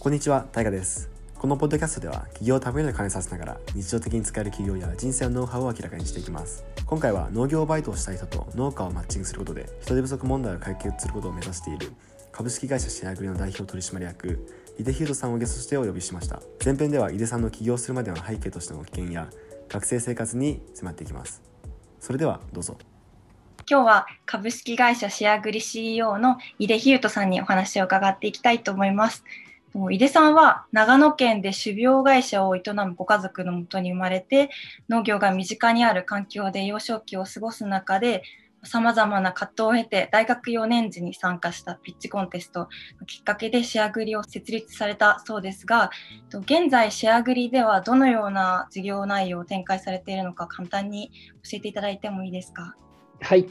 こんにちは、タイガです。このポッドキャストでは企業を食べるの兼ねさせながら日常的に使える企業や人生のノウハウを明らかにしていきます。今回は農業バイトをしたい人と農家をマッチングすることで人手不足問題を解決することを目指している株式会社シェアグリの代表取締役井出ヒュートさんをゲストとしてお呼びしました前編では井出さんの起業するまでの背景としての危険や学生生活に迫っていきますそれではどうぞ今日は株式会社シェアグリ CEO の井出ヒュートさんにお話を伺っていきたいと思います井出さんは長野県で種苗会社を営むご家族のもとに生まれて農業が身近にある環境で幼少期を過ごす中でさまざまな葛藤を経て大学4年時に参加したピッチコンテストのきっかけでシェアグリを設立されたそうですが現在シェアグリではどのような事業内容を展開されているのか簡単に教えていただいてもいいですか？はい。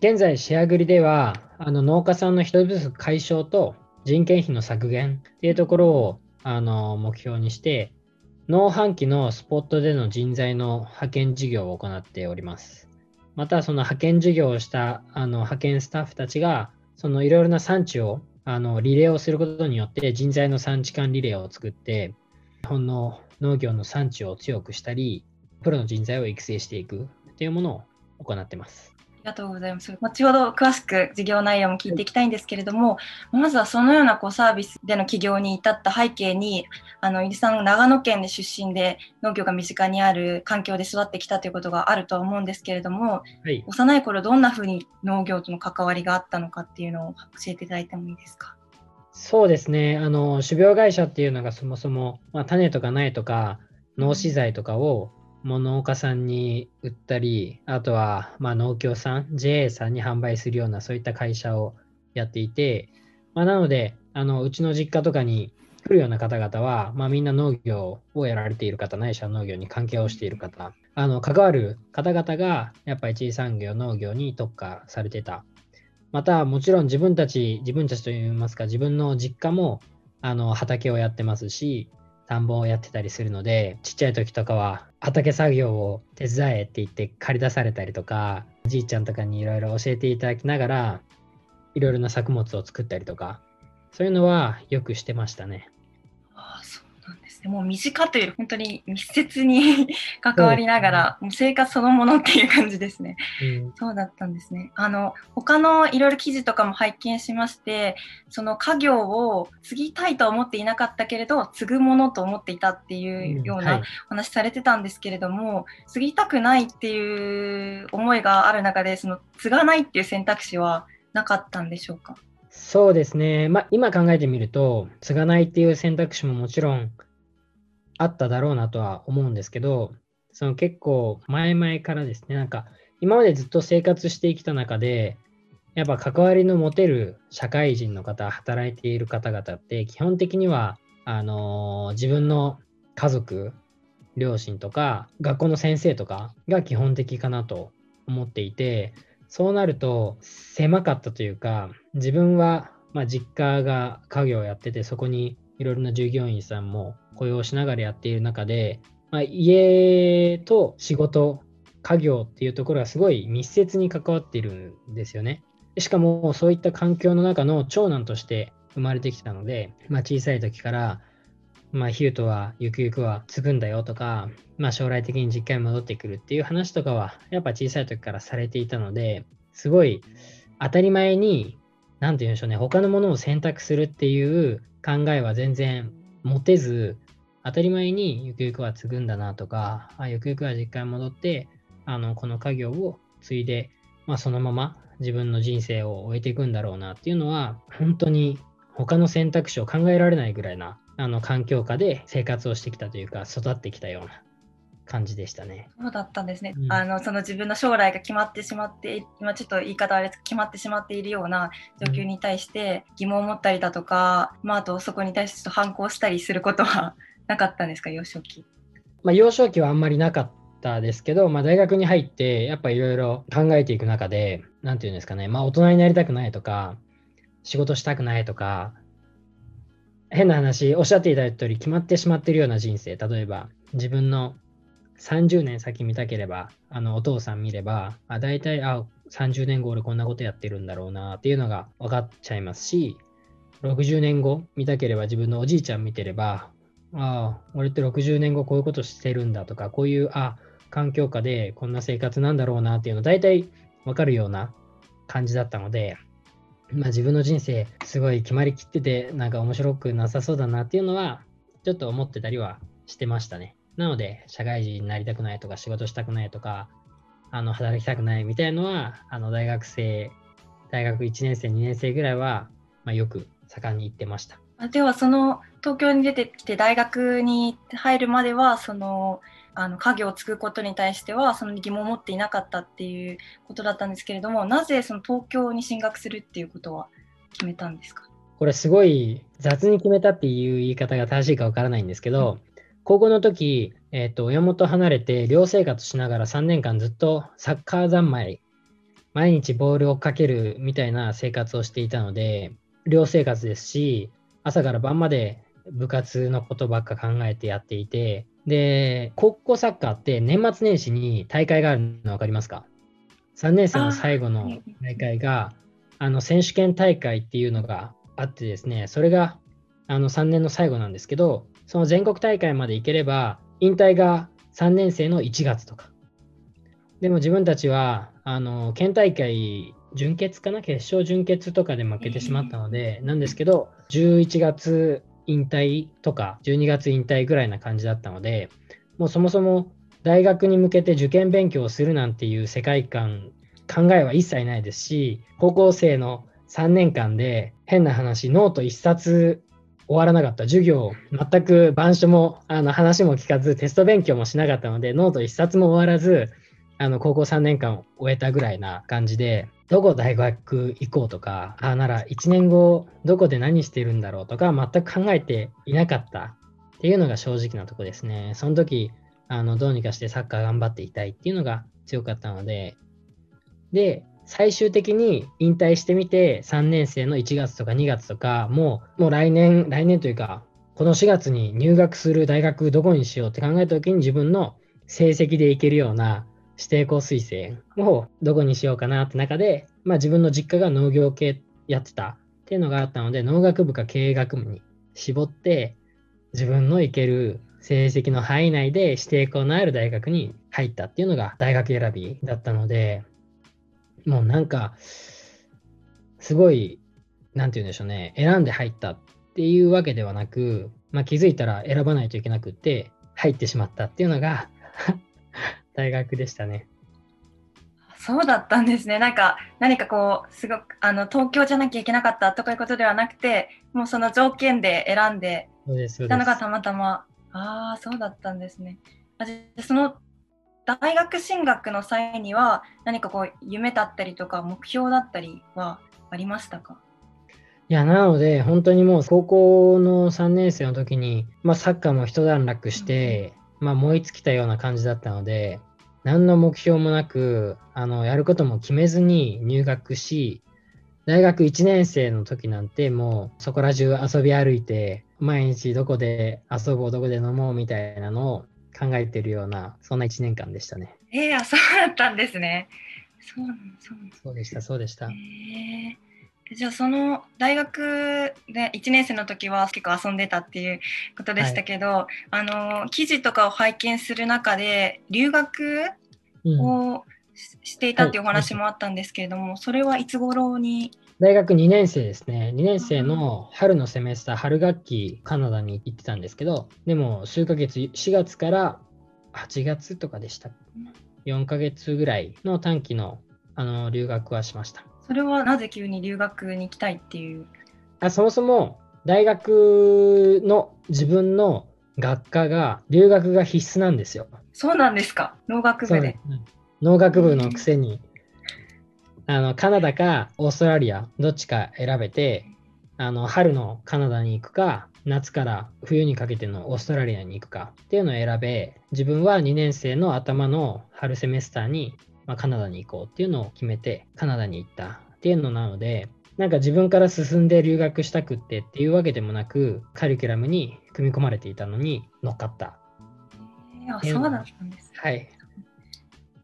現在シェアグリではあの農家さんの人手不足解消と人件費の削減っていうところをあの目標にして、農販機のスポットでの人材の派遣事業を行っております。また、その派遣事業をしたあの派遣スタッフたちが、そのいろいろな産地をあのリレーをすることによって人材の産地間リレーを作って、日本の農業の産地を強くしたり、プロの人材を育成していくというものを行ってます。りがとうございます。後ほど詳しく事業内容も聞いていきたいんですけれども、まずはそのようなこうサービスでの起業に至った背景に、あの、井出さん、長野県で出身で農業が身近にある環境で育ってきたということがあるとは思うんですけれども、はい、幼い頃どんなふうに農業との関わりがあったのかっていうのを教えていただいてもいいですか？そうですね。あの、種苗会社っていうのがそもそも、まあ、種とか苗とか農資材とかを農家さんに売ったり、あとはまあ農協さん、JA さんに販売するようなそういった会社をやっていて、まあ、なので、あのうちの実家とかに来るような方々は、まあ、みんな農業をやられている方、ないしは農業に関係をしている方、あの関わる方々がやっぱり一産業、農業に特化されてた。また、もちろん自分たち、自分たちといいますか、自分の実家もあの畑をやってますし、田んぼをやってたりするので、ちっちゃい時とかは畑作業を手伝えって言って借り出されたりとかお、じいちゃんとかにいろいろ教えていただきながら、いろいろな作物を作ったりとか、そういうのはよくしてましたね。もう身近というより本当に密接に 関わりながら、もう生活そのものっていう感じですね。うん、そうだったんですね。あの他のいろいろ記事とかも拝見しまして、その家業を継ぎたいとは思っていなかったけれど、継ぐものと思っていたっていうようなお話されてたんですけれども、うんはい、継ぎたくないっていう思いがある中で、その継がないっていう選択肢はなかったんでしょうか？そうですね、まあ、今考えてみると、継がないっていう選択肢ももちろんあっただろうなとは思うんですけど、その結構前々からですね、なんか今までずっと生活してきた中で、やっぱ関わりの持てる社会人の方、働いている方々って基本的には、あのー、自分の家族、両親とか学校の先生とかが基本的かなと思っていて、そうなると狭かったというか、自分はまあ実家が家業をやってて、そこにいろいろな従業員さんも雇用しながらやっている中で、まあ、家と仕事、家業っていうところがすごい密接に関わっているんですよね。しかもそういった環境の中の長男として生まれてきたので、まあ、小さい時から、まあ、ヒュートはゆくゆくは継ぐんだよとか、まあ、将来的に実家に戻ってくるっていう話とかはやっぱ小さい時からされていたのですごい当たり前に何て言うんでしょうね。他のものを選択するっていう考えは全然持てず当たり前にゆくゆくは継ぐんだなとか、あゆくゆくは実家に戻って、あのこの家業を継いで、まあ、そのまま自分の人生を終えていくんだろうなっていうのは、本当に他の選択肢を考えられないぐらいなあの環境下で生活をしてきたというか、育ってきたような感じでしたね。そうだったんですね。うん、あのその自分の将来が決まってしまって、今ちょっと言い方あれ決まってしまっているような状況に対して疑問を持ったりだとか、うん、まああとそこに対してちょっと反抗したりすることは なかったんですか、幼少期？まあ、幼少期はあんまりなかったですけど、まあ、大学に入って、やっぱいろいろ考えていく中で、なんていうんですかね、まあ、大人になりたくないとか、仕事したくないとか、変な話、おっしゃっていただいた通り、決まってしまっているような人生、例えば、自分の30年先見たければ、あのお父さん見れば、あ大体、あ、30年後俺こんなことやってるんだろうなっていうのが分かっちゃいますし、60年後見たければ自分のおじいちゃん見てれば、ああ、俺って60年後こういうことしてるんだとか、こういう、あ環境下でこんな生活なんだろうなっていうの大体わかるような感じだったので、まあ、自分の人生すごい決まりきっててなんか面白くなさそうだなっていうのはちょっと思ってたりはしてましたね。なので社会人になりたくないとか仕事したくないとかあの働きたくないみたいのはあの大学生大学1年生2年生ぐらいは、まあ、よく盛んに行ってました。ではその東京に出てきて大学に入るまではそのあの家業を継ぐことに対してはその疑問を持っていなかったっていうことだったんですけれどもなぜその東京に進学するっていうことは決めたんですか？これすごい雑に決めたっていう言い方が正しいかわからないんですけど、うん、高校の時、えーと、親元離れて寮生活しながら3年間ずっとサッカー三昧毎日ボールをかけるみたいな生活をしていたので寮生活ですし朝から晩まで部活のことばっか考えてやっていてで、高校サッカーって年末年始に大会があるの分かりますか ?3 年生の最後の大会が、あの選手権大会っていうのがあってですね、それがあの3年の最後なんですけど、その全国大会まで行ければ、引退が3年生の1月とか。でも自分たちは、あの県大会準決かな？決勝準決とかで負けてしまったので、なんですけど、11月引退とか12月引退ぐらいな感じだったのでもうそもそも大学に向けて受験勉強をするなんていう世界観考えは一切ないですし高校生の3年間で変な話ノート1冊終わらなかった。授業全く板書もあの話も聞かずテスト勉強もしなかったのでノート1冊も終わらずあの高校3年間を終えたぐらいな感じでどこ大学行こうとか、あなら1年後どこで何してるんだろうとか全く考えていなかった。っていうのが正直なとこですね。その時、あのどうにかしてサッカー頑張っていたいっていうのが強かったので、で、最終的に引退してみて、3年生の1月とか2月とか、もうもう来年、来年というか、この4月に入学する大学どこにしようって考えた時に自分の成績でいけるような指定校推薦をどこにしようかなって中で、まあ、自分の実家が農業系やってたっていうのがあったので農学部か経営学部に絞って自分の行ける成績の範囲内で指定校のある大学に入ったっていうのが大学選びだったのでもうなんかすごい何て言うんでしょうね選んで入ったっていうわけではなく、まあ、気づいたら選ばないといけなくって入ってしまったっていうのが 大学でしたね。そうだったんですね。なんか何かこうすごくあの東京じゃなきゃいけなかったとかいうことではなくて、もうその条件で選んでいたのがたまたま。ああ、そうだったんですね。その大学進学の際には何かこう夢だったりとか目標だったりはありましたか？いや、なので、本当にもう高校の3年生の時に、まあ、サッカーも一段落して、まあ、燃え尽きたような感じだったので、何の目標もなく、あの、やることも決めずに入学し、大学1年生の時なんてもうそこら中遊び歩いて、毎日どこで遊ぼう、どこで飲もうみたいなのを考えてるような、そんな1年間でしたね。えー、そうだったんですね。そうそうそうでした、そうでした。えーじゃあその大学で1年生の時は結構遊んでたっていうことでしたけど、はい、あの記事とかを拝見する中で留学をしていたっていうお話もあったんですけれども、うんはい、それはいつ頃に大学2年生ですね。2年生の春のセメスター、春学期、カナダに行ってたんですけど、でも数ヶ月、4月から8月とかでした。4ヶ月ぐらいの短期のあの留学はしました。それはなぜ急に留学に行きたいっていう？あそもそも大学の自分の学科が留学が必須なんですよ。そうなんですか農学部で。農学部のくせに、あのカナダかオーストラリアどっちか選べてあの春のカナダに行くか夏から冬にかけてのオーストラリアに行くかっていうのを選べ自分は2年生の頭の春セメスターにまあ、カナダに行こうっていうのを決めて、カナダに行ったっていうのなので、なんか自分から進んで留学したくってっていうわけでもなく、カリキュラムに組み込まれていたのに乗っかった。えー、そうだったんです。はい。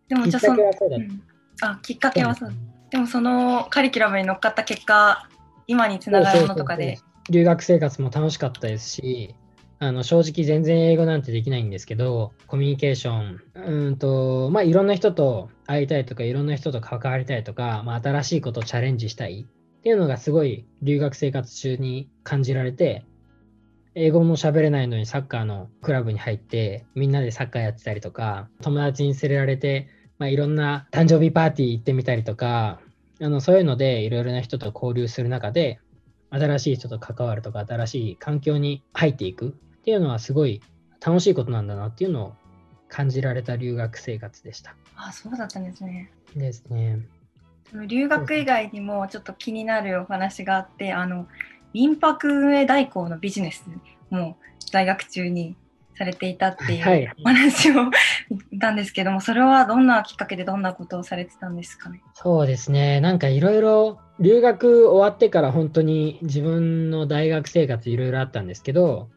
でもじゃあその、うん、あ、きっかけはそう。でもそのカリキュラムに乗っかった結果、今につながるものとかで。留学生活も楽しかったですし、あの正直全然英語なんてできないんですけど、コミュニケーション、うんと、まあいろんな人と会いたいとか、いろんな人と関わりたいとか、まあ新しいことをチャレンジしたいっていうのがすごい留学生活中に感じられて、英語も喋れないのにサッカーのクラブに入って、みんなでサッカーやってたりとか、友達に連れられて、まあ、いろんな誕生日パーティー行ってみたりとか、あのそういうのでいろいろな人と交流する中で、新しい人と関わるとか、新しい環境に入っていくっていうのはすごい楽しいことなんだなっていうのを感じられた留学生活でした。あそうだったんですね。ですね。留学以外にもちょっと気になるお話があってあの民泊運営代行のビジネスも大学中にされていたっていうお話を、はい、たんですけどもそれはどんなきっかけでどんなことをされてたんですかね？そうですね。なんかいろいろ留学終わってから本当に自分の大学生活いろいろあったんですけど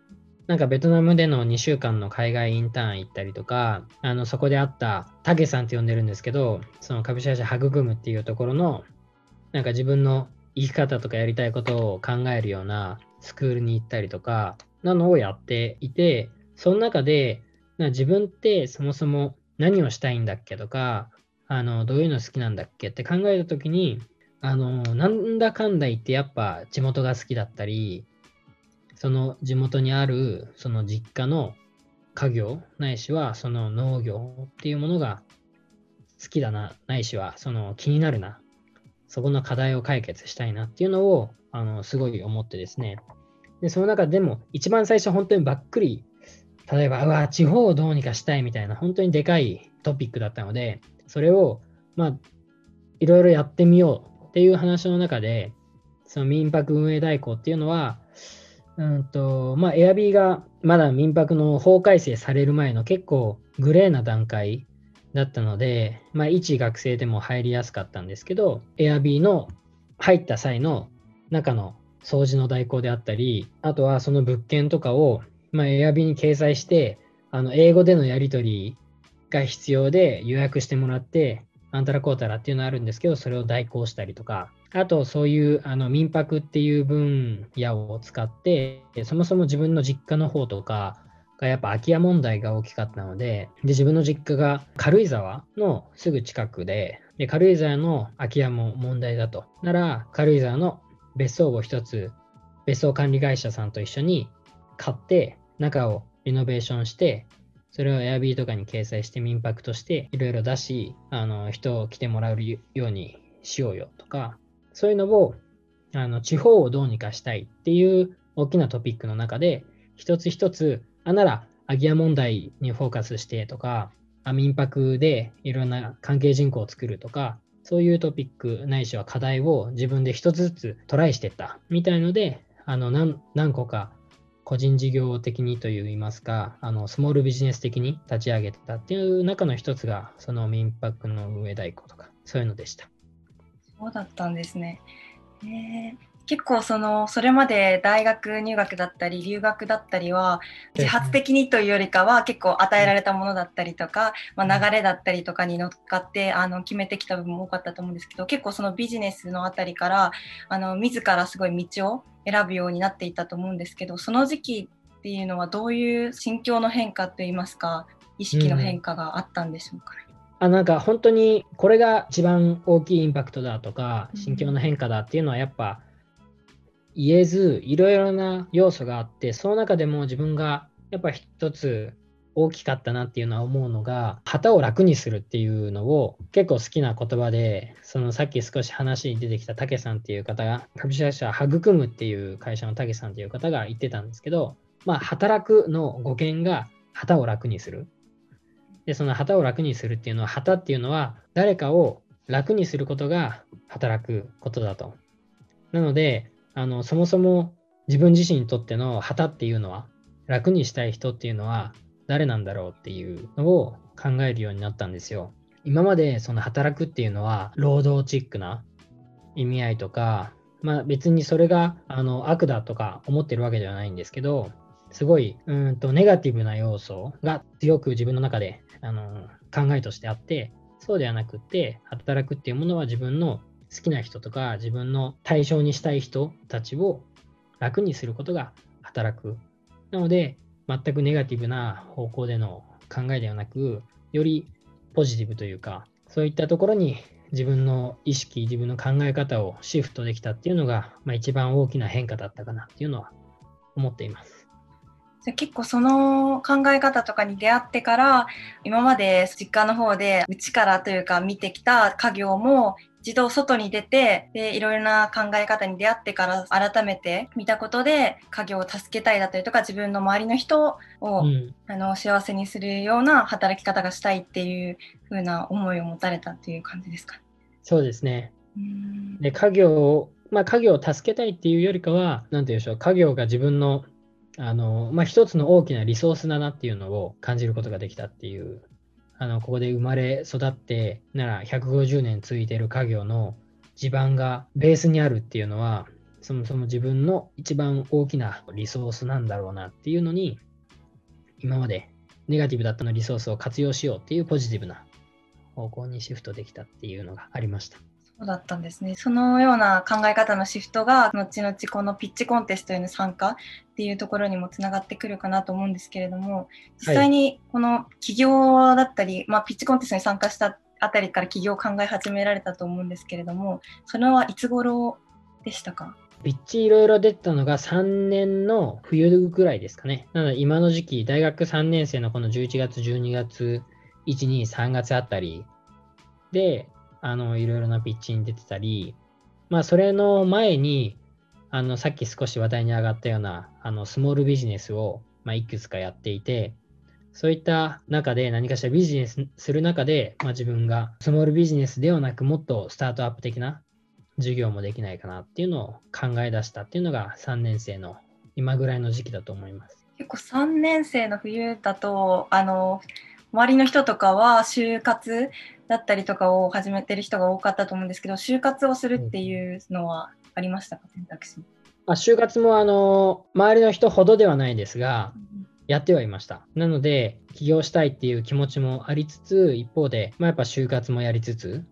なんかベトナムでの2週間の海外インターン行ったりとか、あのそこで会ったタケさんって呼んでるんですけど、その株式会社育むっていうところの、なんか自分の生き方とかやりたいことを考えるようなスクールに行ったりとか、なのをやっていて、その中で、な自分ってそもそも何をしたいんだっけとか、あのどういうの好きなんだっけって考えた時に、あのなんだかんだ言ってやっぱ地元が好きだったり、その地元にあるその実家の家業ないしはその農業っていうものが好きだなないしはその気になるなそこの課題を解決したいなっていうのをあのすごい思ってですね。でその中でも一番最初本当にばっくり例えばうわ地方をどうにかしたいみたいな本当にでかいトピックだったのでそれをまあいろいろやってみようっていう話の中でその民泊運営代行っていうのはうんと、まあ、エアビーがまだ民泊の法改正される前の結構グレーな段階だったので、まあ、一学生でも入りやすかったんですけど、エアビーの入った際の中の掃除の代行であったり、あとはその物件とかを、まあ、エアビーに掲載して、あの英語でのやり取りが必要で予約してもらって、あんたらこうたらっていうのあるんですけど、それを代行したりとか、あと、そういうあの民泊っていう分野を使って、そもそも自分の実家の方とかがやっぱ空き家問題が大きかったので、で自分の実家が軽井沢のすぐ近くで、で軽井沢の空き家も問題だと。なら、軽井沢の別荘を一つ、別荘管理会社さんと一緒に買って、中をリノベーションして、それを Airb とかに掲載して民泊としていろいろ出し、あの人を来てもらうようにしようよとか、そういうのをあの地方をどうにかしたいっていう大きなトピックの中で、一つ一つ、あ、なら、空き家問題にフォーカスしてとか、あ民泊でいろんな関係人口を作るとか、そういうトピックないしは課題を自分で一つずつトライしていったみたいので、あの何個か個人事業的にといいますか、あのスモールビジネス的に立ち上げてたっていう中の一つが、その民泊の運営代行とか、そういうのでした。そうだったんですね。えー、結構そのそれまで大学入学だったり留学だったりは自発的にというよりかは結構与えられたものだったりとか、まあ、流れだったりとかに乗っかってあの決めてきた部分も多かったと思うんですけど結構そのビジネスのあたりからあの自らすごい道を選ぶようになっていったと思うんですけどその時期っていうのはどういう心境の変化といいますか意識の変化があったんでしょうか、ね、あなんか本当にこれが一番大きいインパクトだとか心境の変化だっていうのはやっぱ言えずいろいろな要素があってその中でも自分がやっぱ一つ大きかったなっていうのは思うのが旗を楽にするっていうのを結構好きな言葉でそのさっき少し話に出てきた武さんっていう方が株式会社育むっていう会社の武さんっていう方が言ってたんですけどまあ働くの語源が旗を楽にするで、その旗を楽にするっていうのは、旗っていうのは誰かを楽にすることが働くことだと。なので、あのそもそも自分自身にとっての旗っていうのは、楽にしたい人っていうのは誰なんだろうっていうのを考えるようになったんですよ。今までその働くっていうのは労働チックな意味合いとか、まあ別にそれがあの悪だとか思ってるわけではないんですけど、すごいうんとネガティブな要素が強く自分の中であの考えとしてあって、そうではなくって、働くっていうものは自分の好きな人とか自分の対象にしたい人たちを楽にすることが働く。なので、全くネガティブな方向での考えではなく、よりポジティブというか、そういったところに自分の意識、自分の考え方をシフトできたっていうのが、まあ、一番大きな変化だったかなっていうのは思っています。じゃ結構その考え方とかに出会ってから今まで実家の方で内からというか見てきた家業も一度外に出てでいろいろな考え方に出会ってから改めて見たことで家業を助けたいだったりとか自分の周りの人を、うん、あの幸せにするような働き方がしたいっていう風な思いを持たれたっていう感じですかそうですね。で家業をまあ、家業を助けたいっていうよりかは、なんていうんでしょう、家業が自分の、あの、まあ、一つの大きなリソースだなっていうのを感じることができたっていうあの、ここで生まれ育って、なら150年続いてる家業の地盤がベースにあるっていうのは、そもそも自分の一番大きなリソースなんだろうなっていうのに、今までネガティブだったのリソースを活用しようっていうポジティブな方向にシフトできたっていうのがありました。そうだったんですね。そのような考え方のシフトが、後々このピッチコンテストへの参加っていうところにもつながってくるかなと思うんですけれども、実際にこの起業だったり、はい、まあ、ピッチコンテストに参加したあたりから起業を考え始められたと思うんですけれども、それはいつ頃でしたか？ピッチいろいろ出たのが3年の冬ぐらいですかね。なので今の時期、大学3年生のこの11月、12月、1、2、3月あたりで、あの、いろいろなピッチに出てたり、まあ、それの前に、あの、さっき少し話題に上がったような、あの、スモールビジネスを、まあ、いくつかやっていて、そういった中で何かしらビジネスする中で、まあ、自分がスモールビジネスではなくもっとスタートアップ的な授業もできないかなっていうのを考え出したっていうのが3年生の今ぐらいの時期だと思います。結構3年生の冬だとあの周りの人とかは就活だったりとかを始めてる人が多かったと思うんですけど、就活をするっていうのはありましたか、選択肢。あ就活もあの周りの人ほどではないですが、やってはいました。なので、起業したいっていう気持ちもありつつ、一方で、まあ、やっぱ就活もやりつつ、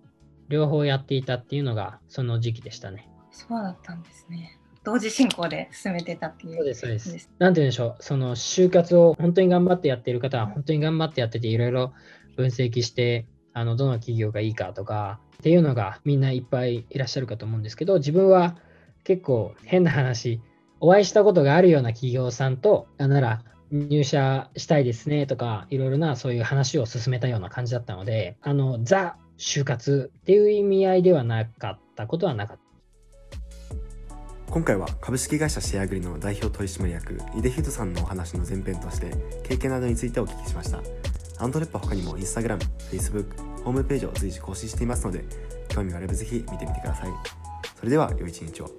両方やっていたっていうのが、その時期でしたね。そうだったんですね。同時進行で進めてたっていう。そうです、そうです。なんて言うんでしょう、その就活を本当に頑張ってやっている方は、本当に頑張ってやってて、いろいろ分析して、あのどの企業がいいかとかっていうのがみんないっぱいいらっしゃるかと思うんですけど自分は結構変な話お会いしたことがあるような企業さんとあなら入社したいですねとかいろいろなそういう話を進めたような感じだったのであのザ就活っていう意味合いではなかったことはなかった。今回は株式会社シェアグリの代表取締役井出秀さんのお話の前編として経験などについてお聞きしました。アンドレッパ他にも Instagram、Facebook、ホームページを随時更新していますので、興味があればぜひ見てみてください。それでは、良い一日を。